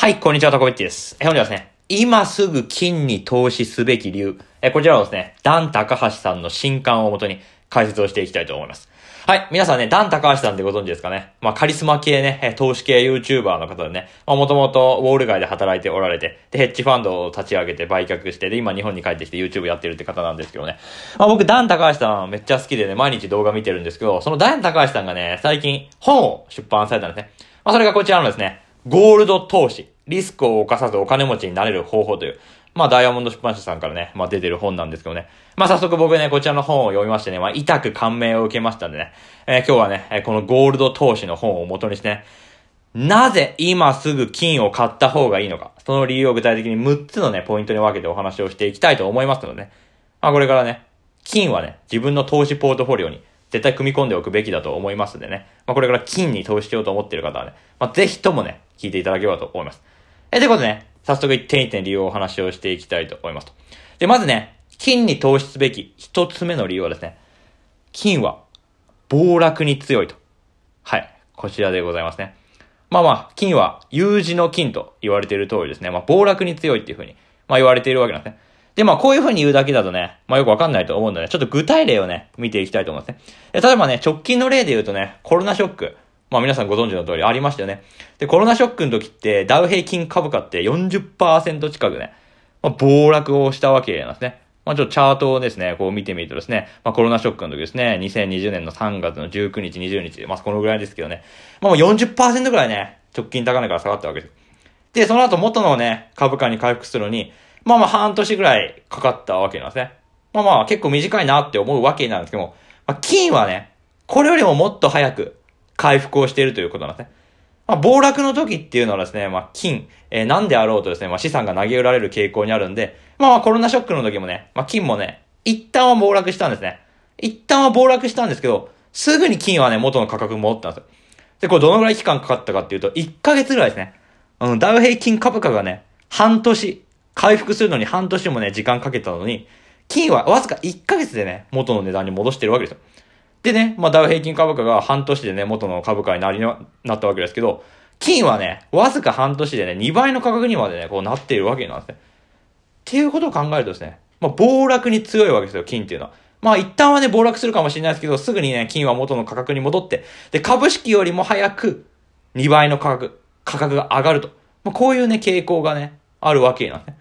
はい、こんにちは、タコベッティです。え、本日はですね、今すぐ金に投資すべき理由。え、こちらをですね、ダン高橋さんの新刊をもとに解説をしていきたいと思います。はい、皆さんね、ダン高橋さんってご存知ですかね？まあ、カリスマ系ね、投資系 YouTuber の方でね、まあ、もともとウォール街で働いておられて、で、ヘッジファンドを立ち上げて売却して、で、今日本に帰ってきて YouTube やってるって方なんですけどね。まあ、僕、ダン高橋さんめっちゃ好きでね、毎日動画見てるんですけど、そのダン高橋さんがね、最近本を出版されたんですね。まあ、それがこちらのですね、ゴールド投資。リスクを犯さずお金持ちになれる方法という、まあ、ダイヤモンド出版社さんからね、まあ、出てる本なんですけどね。まあ、早速僕ね、こちらの本を読みましてね、まあ、痛く感銘を受けましたんでね、えー今日はね、このゴールド投資の本を元にしてね、なぜ今すぐ金を買った方がいいのか、その理由を具体的に6つのね、ポイントに分けてお話をしていきたいと思いますのでね。まあ、これからね、金はね、自分の投資ポートフォリオに絶対組み込んでおくべきだと思いますんでね。まあ、これから金に投資しようと思っている方はね、まあ、ぜひともね、聞いていただければと思います。え、ということでね、早速一点一点理由をお話をしていきたいと思いますと。で、まずね、金に投資すべき一つ目の理由はですね、金は暴落に強いと。はい。こちらでございますね。まあまあ、金は U 字の金と言われている通りですね。まあ、暴落に強いっていうふうに、まあ言われているわけなんですね。で、まあ、こういうふうに言うだけだとね、まあよくわかんないと思うんでね、ちょっと具体例をね、見ていきたいと思いますね。例えばね、直近の例で言うとね、コロナショック。まあ皆さんご存知の通りありましたよね。で、コロナショックの時って、ダウ平均株価って40%近くね、まあ、暴落をしたわけなんですね。まあちょっとチャートをですね、こう見てみるとですね、まあコロナショックの時ですね、2020年の3月の19日、20日、まあこのぐらいですけどね、まあもう40%ぐらいね、直近高値から下がったわけです。で、その後元のね、株価に回復するのに、まあまあ半年ぐらいかかったわけなんですね。まあまあ結構短いなって思うわけなんですけども、まあ金はね、これよりももっと早く回復をしているということなんですね。まあ、暴落の時っていうのはですね、まあ、金、えー、何であろうとですね、まあ、資産が投げ売られる傾向にあるんで、まあまあ、コロナショックの時もね、まあ、金もね、一旦は暴落したんですね。一旦は暴落したんですけど、すぐに金はね、元の価格戻ったんですよ。で、これどのぐらい期間かかったかっていうと、1ヶ月ぐらいですね。うん、ダウ平均株価がね、半年、回復するのに半年もね、時間かけたのに、金はわずか1ヶ月でね、元の値段に戻してるわけですよ。でね、まあ、ダウ平均株価が半年でね、元の株価になりな、なったわけですけど、金はね、わずか半年でね、2倍の価格にまでね、こうなっているわけなんですね。っていうことを考えるとですね、まあ、暴落に強いわけですよ、金っていうのは。まあ、一旦はね、暴落するかもしれないですけど、すぐにね、金は元の価格に戻って、で、株式よりも早く、2倍の価格、価格が上がると。まあ、こういうね、傾向がね、あるわけなんですね。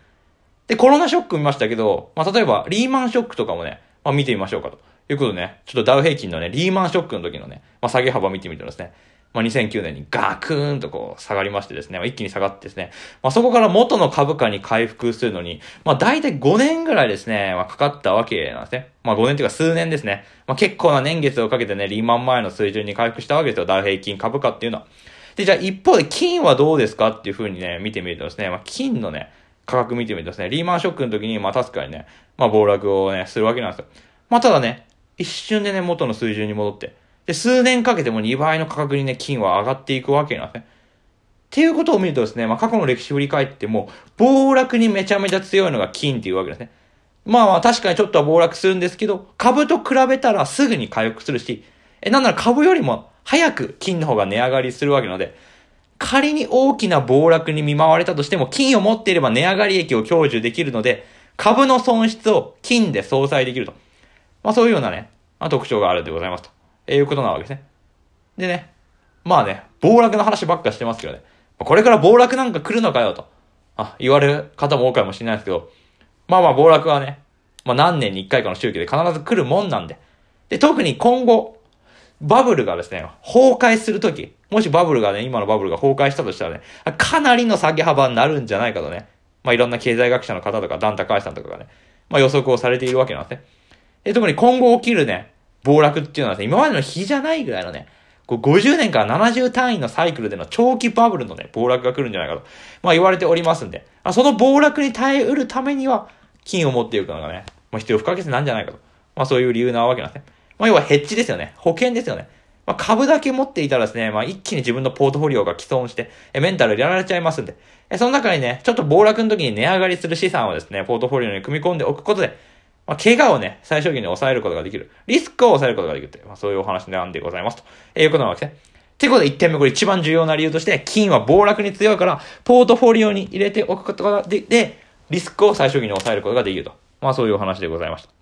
で、コロナショック見ましたけど、まあ、例えば、リーマンショックとかもね、まあ、見てみましょうかと。いうことでね、ちょっとダウ平均のね、リーマンショックの時のね、まあ、下げ幅見てみるとですね、まあ、2009年にガクーンとこう下がりましてですね、まあ、一気に下がってですね、まあ、そこから元の株価に回復するのに、まあ、大体5年ぐらいですね、まあ、かかったわけなんですね。まあ、5年というか数年ですね。まあ、結構な年月をかけてね、リーマン前の水準に回復したわけですよ、ダウ平均株価っていうのは。で、じゃあ一方で金はどうですかっていう風にね、見てみるとですね、まあ、金のね、価格見てみるとですね、リーマンショックの時に、まあ確かにね、まあ暴落をね、するわけなんですよ。まあただね、一瞬でね、元の水準に戻って、で、数年かけても2倍の価格にね、金は上がっていくわけなんですね。っていうことを見るとですね、まあ過去の歴史振り返っても、暴落にめちゃめちゃ強いのが金っていうわけですね。まあまあ確かにちょっとは暴落するんですけど、株と比べたらすぐに回復するし、え、なんなら株よりも早く金の方が値上がりするわけなので、仮に大きな暴落に見舞われたとしても、金を持っていれば値上がり益を享受できるので、株の損失を金で相殺できると。まあそういうようなね、まあ、特徴があるでございますと。えーいうことなわけですね。でね、まあね、暴落の話ばっかしてますけどね、これから暴落なんか来るのかよと、あ、言われる方も多いかもしれないですけど、まあまあ暴落はね、まあ何年に一回かの周期で必ず来るもんなんで。で、特に今後、バブルがですね、崩壊するとき、もしバブルがね、今のバブルが崩壊したとしたらね、かなりの下げ幅になるんじゃないかとね、まあいろんな経済学者の方とか、ダンタカイさんとかがね、まあ予測をされているわけなんですね。で、特に今後起きるね、暴落っていうのはですね、今までの日じゃないぐらいのね、こう50年から70単位のサイクルでの長期バブルのね、暴落が来るんじゃないかと、まあ言われておりますんで、あその暴落に耐えうるためには、金を持っていくのがね、まあ必要不可欠なんじゃないかと。まあそういう理由なわけなんですね。まあ要はヘッジですよね。保険ですよね。まあ株だけ持っていたらですね、まあ一気に自分のポートフォリオが既存して、えメンタルやられちゃいますんで、えその中にね、ちょっと暴落の時に値上がりする資産をですね、ポートフォリオに組み込んでおくことで、まあ、怪我をね、最小限に抑えることができる。リスクを抑えることができるという、まあ、そういうお話なんでございます。ということなわけですね。ってことで1点目これ一番重要な理由として、金は暴落に強いから、ポートフォリオに入れておくことがで、で、リスクを最小限に抑えることができると。まあそういうお話でございました。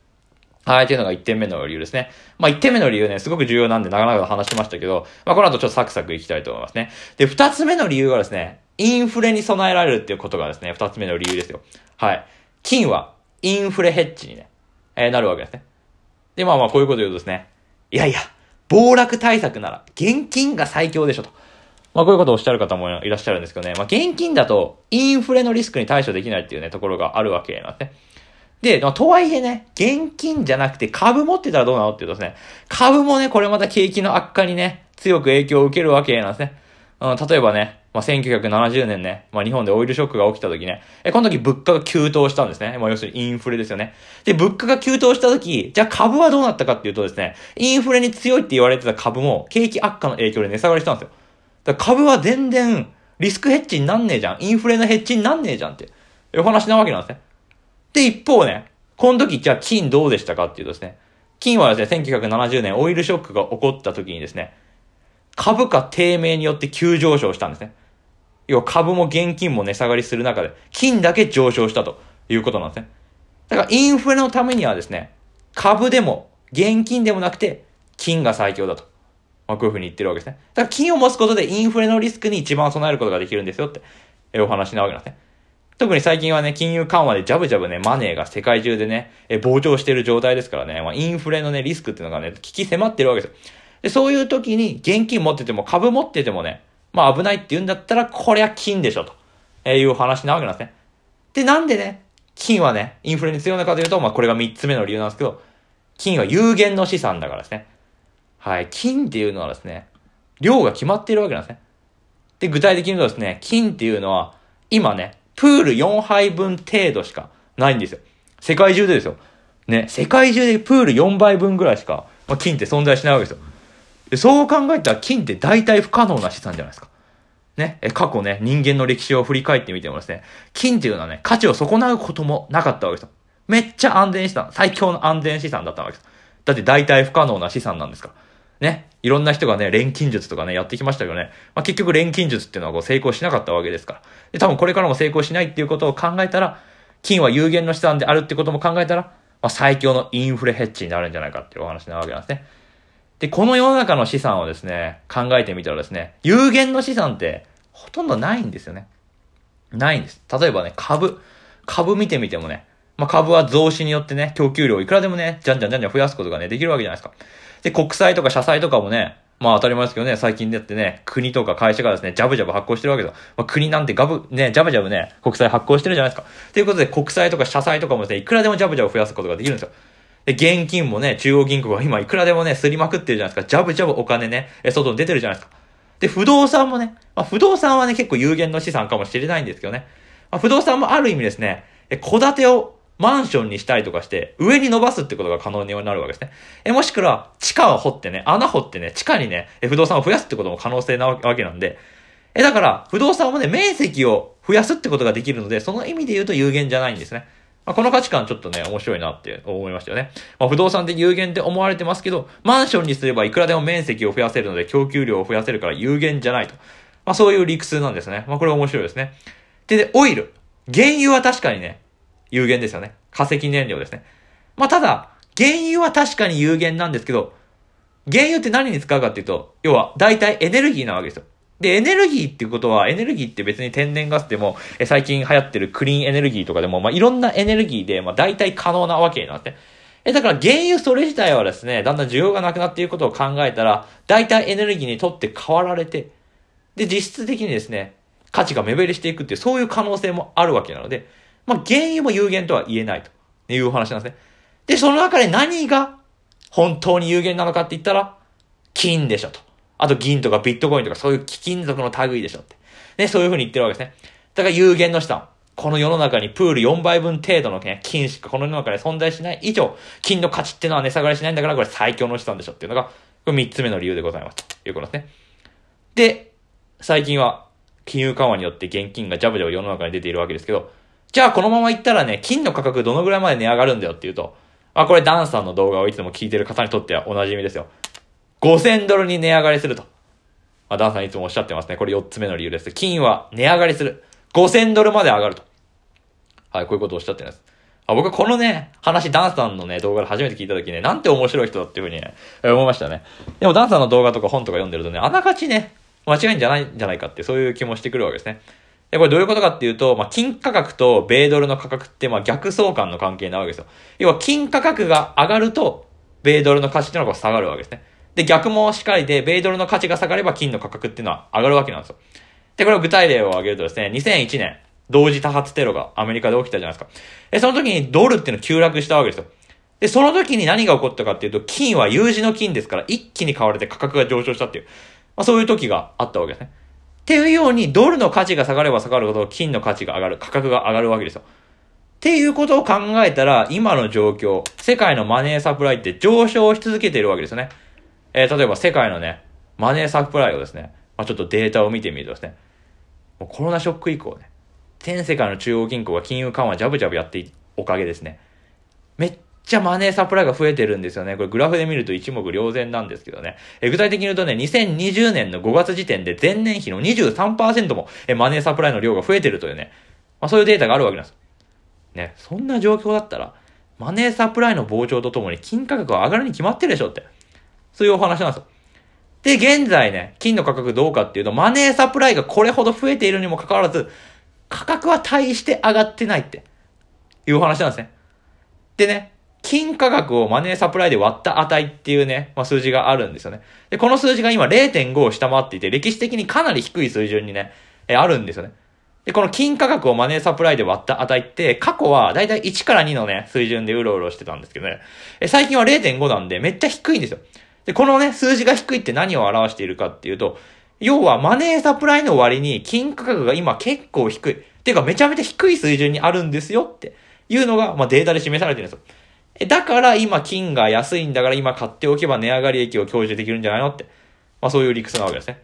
はい、というのが1点目の理由ですね。まあ1点目の理由ね、すごく重要なんでなかなか話しましたけど、まあこの後ちょっとサクサクいきたいと思いますね。で、2つ目の理由がですね、インフレに備えられるっていうことがですね、2つ目の理由ですよ。はい。金はインフレヘッジにね、えー、なるわけですね。で、まあまあこういうこと言うとですね、いやいや、暴落対策なら現金が最強でしょと。まあこういうことをおっしゃる方もいらっしゃるんですけどね。まあ現金だとインフレのリスクに対処できないっていうね、ところがあるわけなんですね。で、まあ、とはいえね、現金じゃなくて株持ってたらどうなのっていうとですね、株もね、これまた景気の悪化にね、強く影響を受けるわけなんですね。うん、例えばね、まあ、1970年ね、まあ、日本でオイルショックが起きた時ね、え、この時物価が急騰したんですね。まあ、要するにインフレですよね。で、物価が急騰した時、じゃあ株はどうなったかっていうとですね、インフレに強いって言われてた株も、景気悪化の影響で値下がりしたんですよ。だから株は全然、リスクヘッジになんねえじゃん。インフレのヘッジになんねえじゃんって。いう話なわけなんですね。で、一方ね、この時、じゃあ金どうでしたかっていうとですね、金はですね、1970年オイルショックが起こった時にですね、株価低迷によって急上昇したんですね。要は株も現金も値下がりする中で、金だけ上昇したということなんですね。だからインフレのためにはですね、株でも現金でもなくて、金が最強だと。まあ、こういうふうに言ってるわけですね。だから金を持つことでインフレのリスクに一番備えることができるんですよって、えお話なわけなんですね。特に最近はね、金融緩和でジャブジャブね、マネーが世界中でね、え膨張してる状態ですからね、まあ、インフレのね、リスクっていうのがね、危機迫ってるわけですよ。で、そういう時に現金持ってても株持っててもね、まあ危ないって言うんだったら、こりゃ金でしょ、という話なわけなんですね。で、なんでね、金はね、インフレに強いのかというと、まあこれが3つ目の理由なんですけど、金は有限の資産だからですね。はい。金っていうのはですね、量が決まっているわけなんですね。で、具体的に言うとですね、金っていうのは、今ね、プール4杯分程度しかないんですよ。世界中でですよ。ね、世界中でプール4杯分ぐらいしか、まあ、金って存在しないわけですよ。そう考えたら金って大体不可能な資産じゃないですか。ね、え過去ね、人間の歴史を振り返ってみてもですね、金っていうのはね、価値を損なうこともなかったわけですよ。めっちゃ安全資産、最強の安全資産だったわけです。だって大体不可能な資産なんですから。ね。いろんな人がね、錬金術とかね、やってきましたけどね。まあ、結局錬金術っていうのはこう成功しなかったわけですから。で、多分これからも成功しないっていうことを考えたら、金は有限の資産であるってことも考えたら、まあ、最強のインフレヘッジになるんじゃないかっていうお話なわけなんですね。で、この世の中の資産をですね、考えてみたらですね、有限の資産ってほとんどないんですよね。ないんです。例えばね、株。株見てみてもね、まあ、株は増資によってね、供給量いくらでもね、じゃんじゃんじゃんじゃん増やすことがね、できるわけじゃないですか。で、国債とか社債とかもね、まあ当たり前ですけどね、最近だってね、国とか会社がですね、ジャブジャブ発行してるわけですよ。まあ、国なんてガブ、ね、ジャブジャブね、国債発行してるじゃないですか。ということで、国債とか社債とかもですね、いくらでもジャブジャブ増やすことができるんですよ。で、現金もね、中央銀行が今いくらでもね、すりまくってるじゃないですか。ジャブジャブお金ね、外に出てるじゃないですか。で、不動産もね、まあ、不動産はね、結構有限の資産かもしれないんですけどね。まあ、不動産もある意味ですね、え戸建てをマンションにしたりとかして、上に伸ばすってことが可能になるわけですね。え、もしくは、地下を掘ってね、穴掘ってね、地下にね、不動産を増やすってことも可能性なわけなんで、え、だから、不動産もね、面積を増やすってことができるので、その意味で言うと有限じゃないんですね。まあ、この価値観ちょっとね、面白いなって思いましたよね。まあ、不動産って有限って思われてますけど、マンションにすればいくらでも面積を増やせるので、供給量を増やせるから有限じゃないと。まあ、そういう理屈なんですね。まあ、これ面白いですね。で、で、オイル。原油は確かにね、有限ですよね。化石燃料ですね。まあ、ただ、原油は確かに有限なんですけど、原油って何に使うかっていうと、要は、大体エネルギーなわけですよ。で、エネルギーっていうことは、エネルギーって別に天然ガスでも、え最近流行ってるクリーンエネルギーとかでも、まあ、いろんなエネルギーで、まあ、大体可能なわけになんですね。え、だから原油それ自体はですね、だんだん需要がなくなっていることを考えたら、大体エネルギーにとって変わられて、で、実質的にですね、価値が目減りしていくっていう、そういう可能性もあるわけなので、まあ、原油も有限とは言えないという話なんですね。で、その中で何が本当に有限なのかって言ったら、金でしょと。あと銀とかビットコインとかそういう貴金属の類でしょって。ね、そういう風に言ってるわけですね。だから有限の資産。この世の中にプール4倍分程度の、ね、金しかこの世の中で存在しない以上、金の価値っていうのは値下がりしないんだから、これ最強の資産でしょっていうのが、これ3つ目の理由でございます。ということですね。で、最近は金融緩和によって現金がジャブジャブ世の中に出ているわけですけど、じゃあこのままいったらね、金の価格どのぐらいまで値上がるんだよっていうと、あ、これダンさんの動画をいつも聞いてる方にとってはお馴染みですよ。5000ドルに値上がりすると。まあ、ダンさんいつもおっしゃってますね。これ4つ目の理由です。金は値上がりする。5000ドルまで上がると。はい、こういうことをおっしゃってるんです。あ僕はこのね、話、ダンさんのね、動画で初めて聞いたときね、なんて面白い人だっていうふうにね、思いましたね。でもダンさんの動画とか本とか読んでるとね、あながちね、間違いんじゃないんじゃないかって、そういう気もしてくるわけですね。で、これどういうことかっていうと、まあ、金価格と米ドルの価格って、まあ、逆相関の関係なわけですよ。要は、金価格が上がると、米ドルの価値っていうのが下がるわけですね。で、逆もしっかりで、米ドルの価値が下がれば金の価格っていうのは上がるわけなんですよ。で、これを具体例を挙げるとですね、2001年、同時多発テロがアメリカで起きたじゃないですか。で、その時にドルっていうのは急落したわけですよ。で、その時に何が起こったかっていうと、金は有事の金ですから、一気に買われて価格が上昇したっていう、まあそういう時があったわけですね。っていうように、ドルの価値が下がれば下がるほど、金の価値が上がる、価格が上がるわけですよ。っていうことを考えたら、今の状況、世界のマネーサプライって上昇し続けているわけですよね。えー、例えば世界のね、マネーサプライをですね、まあ、ちょっとデータを見てみるとですね、もうコロナショック以降ね、全世界の中央銀行が金融緩和ジャブジャブやっていおかげですね。めっちゃマネーサプライが増えてるんですよね。これグラフで見ると一目瞭然なんですけどね。え具体的に言うとね、2020年の5月時点で前年比の23%もえマネーサプライの量が増えてるというね。まあそういうデータがあるわけなんです。ね、そんな状況だったら、マネーサプライの膨張とともに金価格は上がるに決まってるでしょって。そういうお話なんですよ。で、現在ね、金の価格どうかっていうと、マネーサプライがこれほど増えているにもかかわらず、価格は大して上がってないっていう話なんですね。でね、金価格をマネーサプライで割った値っていうね、まあ、数字があるんですよね。で、この数字が今0.5を下回っていて、歴史的にかなり低い水準にね、えあるんですよね。で、この金価格をマネーサプライで割った値って、過去はだいたい1から2のね、水準でうろうろしてたんですけどね、え最近は0.5なんでめっちゃ低いんですよ。で、このね、数字が低いって何を表しているかっていうと、要はマネーサプライの割に金価格が今結構低い。ていうかめちゃめちゃ低い水準にあるんですよっていうのが、まあ、データで示されてるんですよ。だから今金が安いんだから今買っておけば値上がり益を享受できるんじゃないのって。まあそういう理屈なわけですね。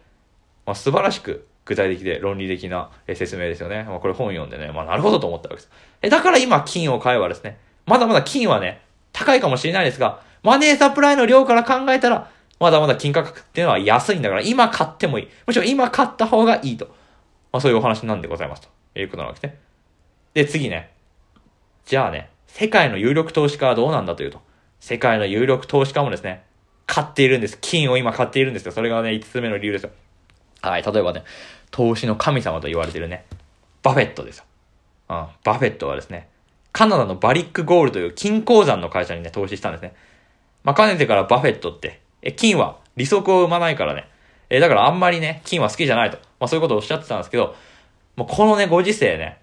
まあ素晴らしく具体的で論理的な説明ですよね。まあこれ本読んでね、まあなるほどと思ったわけです。え、だから今金を買えばですね、まだまだ金はね、高いかもしれないですが、マネーサプライの量から考えたら、まだまだ金価格っていうのは安いんだから、今買ってもいい。むしろ今買った方がいいと。まあそういうお話なんでございますと。いうことなわけですね。で、次ね。じゃあね、世界の有力投資家はどうなんだというと、世界の有力投資家もですね、買っているんです。金を今買っているんですよ。それがね、5つ目の理由ですよ。はい、例えばね、投資の神様と言われてるね、バフェットですよ。うん、バフェットはですね、カナダの Barrick Gold という金鉱山の会社にね、投資したんですね。まあ、かねてからバフェットって、え、金は利息を生まないからね。え、だからあんまりね、金は好きじゃないと。まあそういうことをおっしゃってたんですけど、もうこのね、ご時世ね、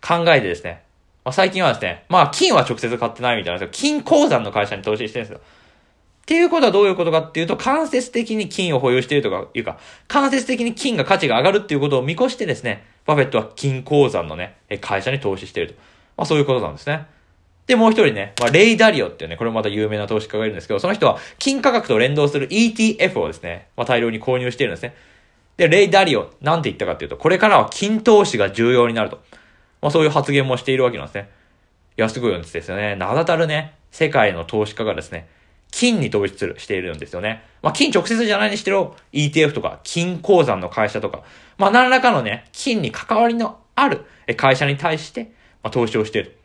考えてですね、まあ最近はですね、まあ金は直接買ってないみたいなんですけど、金鉱山の会社に投資してるんですよ。っていうことはどういうことかっていうと、間接的に金を保有しているとかいうか、間接的に金が価値が上がるっていうことを見越してですね、バフェットは金鉱山のね、会社に投資していると。まあそういうことなんですね。で、もう一人ね、まあ、レイダリオっていうね、これもまた有名な投資家がいるんですけど、その人は金価格と連動する ETF をですね、まあ、大量に購入しているんですね。で、レイダリオ、なんて言ったかっていうと、これからは金投資が重要になると。まあ、そういう発言もしているわけなんですね。いや、すごいんですよね。名だたるね、世界の投資家がですね、金に投資する、しているんですよね。まあ、金直接じゃないにしても、ETF とか、金鉱山の会社とか、まあ、何らかのね、金に関わりのある会社に対して、まあ、投資をしている。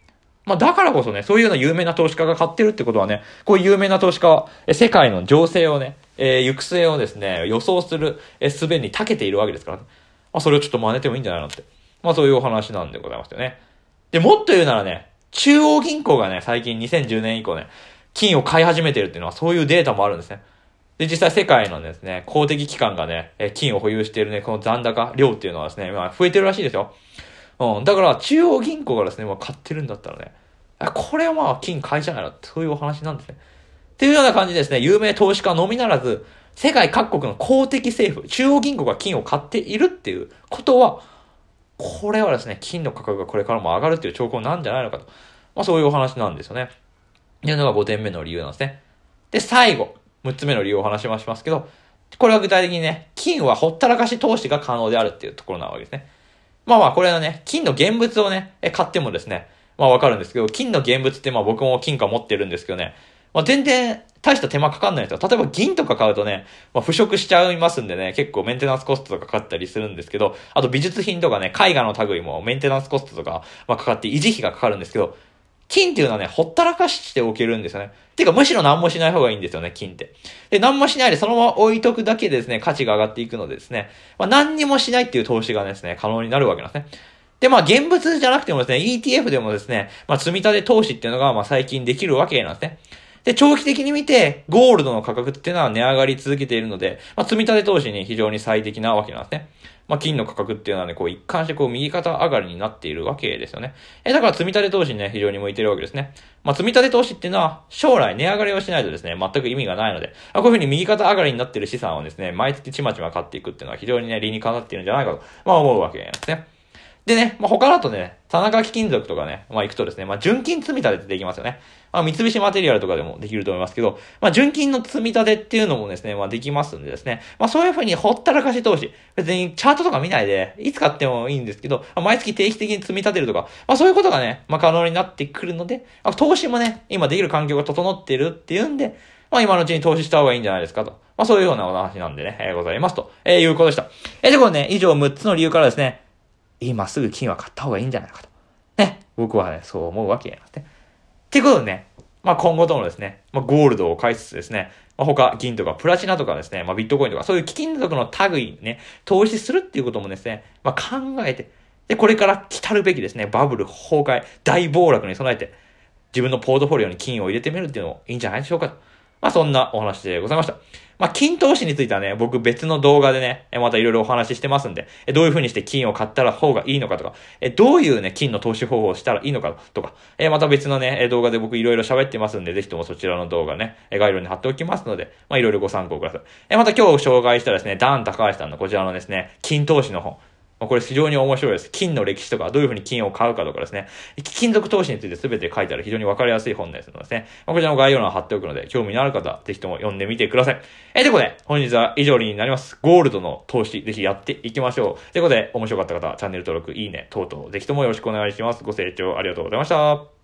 まあだからこそね、そういうような有名な投資家が買ってるってことはね、こういう有名な投資家は、世界の情勢をね、えー、行く末をですね、予想する、え術に長けているわけですからね。まあそれをちょっと真似てもいいんじゃないのって。まあそういうお話なんでございますよね。で、もっと言うならね、中央銀行がね、最近2010年以降ね、金を買い始めてるっていうのはそういうデータもあるんですね。で、実際世界のですね、公的機関がね、金を保有しているね、この残高量っていうのはですね、今増えてるらしいですよ。うん。だから、中央銀行がですね、まあ、買ってるんだったらね、これはまあ、金買いじゃないのそういうお話なんですね。っていうような感じですね、有名投資家のみならず、世界各国の公的政府、中央銀行が金を買っているっていうことは、これはですね、金の価格がこれからも上がるっていう兆候なんじゃないのかと。まあそういうお話なんですよね。っていうのが5点目の理由なんですね。で、最後、6つ目の理由をお話しますけど、これは具体的にね、金はほったらかし投資が可能であるっていうところなわけですね。まあまあ、これはね、金の現物をね、買ってもですね、まあわかるんですけど、金の現物ってまあ僕も金貨持ってるんですけどね、まあ全然大した手間かかんないんですよ。例えば銀とか買うとね、まあ、腐食しちゃいますんでね、結構メンテナンスコストとかかかったりするんですけど、あと美術品とかね、絵画の類もメンテナンスコストとか、まあ、かかって維持費がかかるんですけど、金っていうのはね、ほったらかしておけるんですよね。てか、むしろ何もしない方がいいんですよね、金って。で、何もしないでそのまま置いとくだけでですね、価値が上がっていくのでですね、まあ、何にもしないっていう投資がですね、可能になるわけなんですね。で、まあ、現物じゃなくてもですね、ETF でもですね、まあ、積み立て投資っていうのが、まあ、最近できるわけなんですね。で、長期的に見て、ゴールドの価格っていうのは値上がり続けているので、まあ、積み立て投資に非常に最適なわけなんですね。まあ、金の価格っていうのはね、こう一貫してこう右肩上がりになっているわけですよね。え、だから積み立て投資にね、非常に向いてるわけですね。まあ、積み立て投資っていうのは、将来値上がりをしないとですね、全く意味がないので、まあこういうふうに右肩上がりになっている資産をですね、毎月ちまちま買っていくっていうのは非常にね、理にかなっているんじゃないかと、まあ思うわけですね。でね、まあ、他だとね、田中貴金属とかね、まあ、行くとですね、まあ、純金積み立てってできますよね。まあ、三菱マテリアルとかでもできると思いますけど、まあ、純金の積み立てっていうのもですね、まあ、できますんでですね、まあ、そういうふうにほったらかし投資、別にチャートとか見ないで、いつ買ってもいいんですけど、ま、毎月定期的に積み立てるとか、まあ、そういうことがね、まあ、可能になってくるので、まあ、投資もね、今できる環境が整ってるっていうんで、まあ、今のうちに投資した方がいいんじゃないですかと。まあ、そういうようなお話なんでね、えー、ございますと、えー、いうことでした。えー、で、これね、以上6つの理由からですね、今すぐ金は買った方がいいんじゃないかと。ね。僕はね、そう思うわけなんですね。っていうことでね、まあ今後ともですね、まあゴールドを買いつつですね、まあ他、銀とかプラチナとかですね、まあビットコインとか、そういう貴金属の類にね、投資するっていうこともですね、まあ考えて、で、これから来たるべきですね、バブル崩壊、大暴落に備えて、自分のポートフォリオに金を入れてみるっていうのもいいんじゃないでしょうかと。まあそんなお話でございました。まあ、金投資についてはね、僕別の動画でね、またいろいろお話ししてますんで、どういう風にして金を買ったら方がいいのかとか、どういうね、金の投資方法をしたらいいのかとか、また別のね、動画で僕いろいろ喋ってますんで、ぜひともそちらの動画ね、概要欄に貼っておきますので、まあ、いろいろご参考ください。また今日紹介したですね、ダン高橋さんのこちらのですね、金投資の本、まこれ非常に面白いです。金の歴史とか、どういうふうに金を買うかとかですね。金属投資について全て書いてある非常にわかりやすい本ですのでですね。まこちらも概要欄貼っておくので、興味のある方、ぜひとも読んでみてください。え、ということで、本日は以上になります。ゴールドの投資、ぜひやっていきましょう。ということで、面白かった方、チャンネル登録、いいね、等々、ぜひともよろしくお願いします。ご清聴ありがとうございました。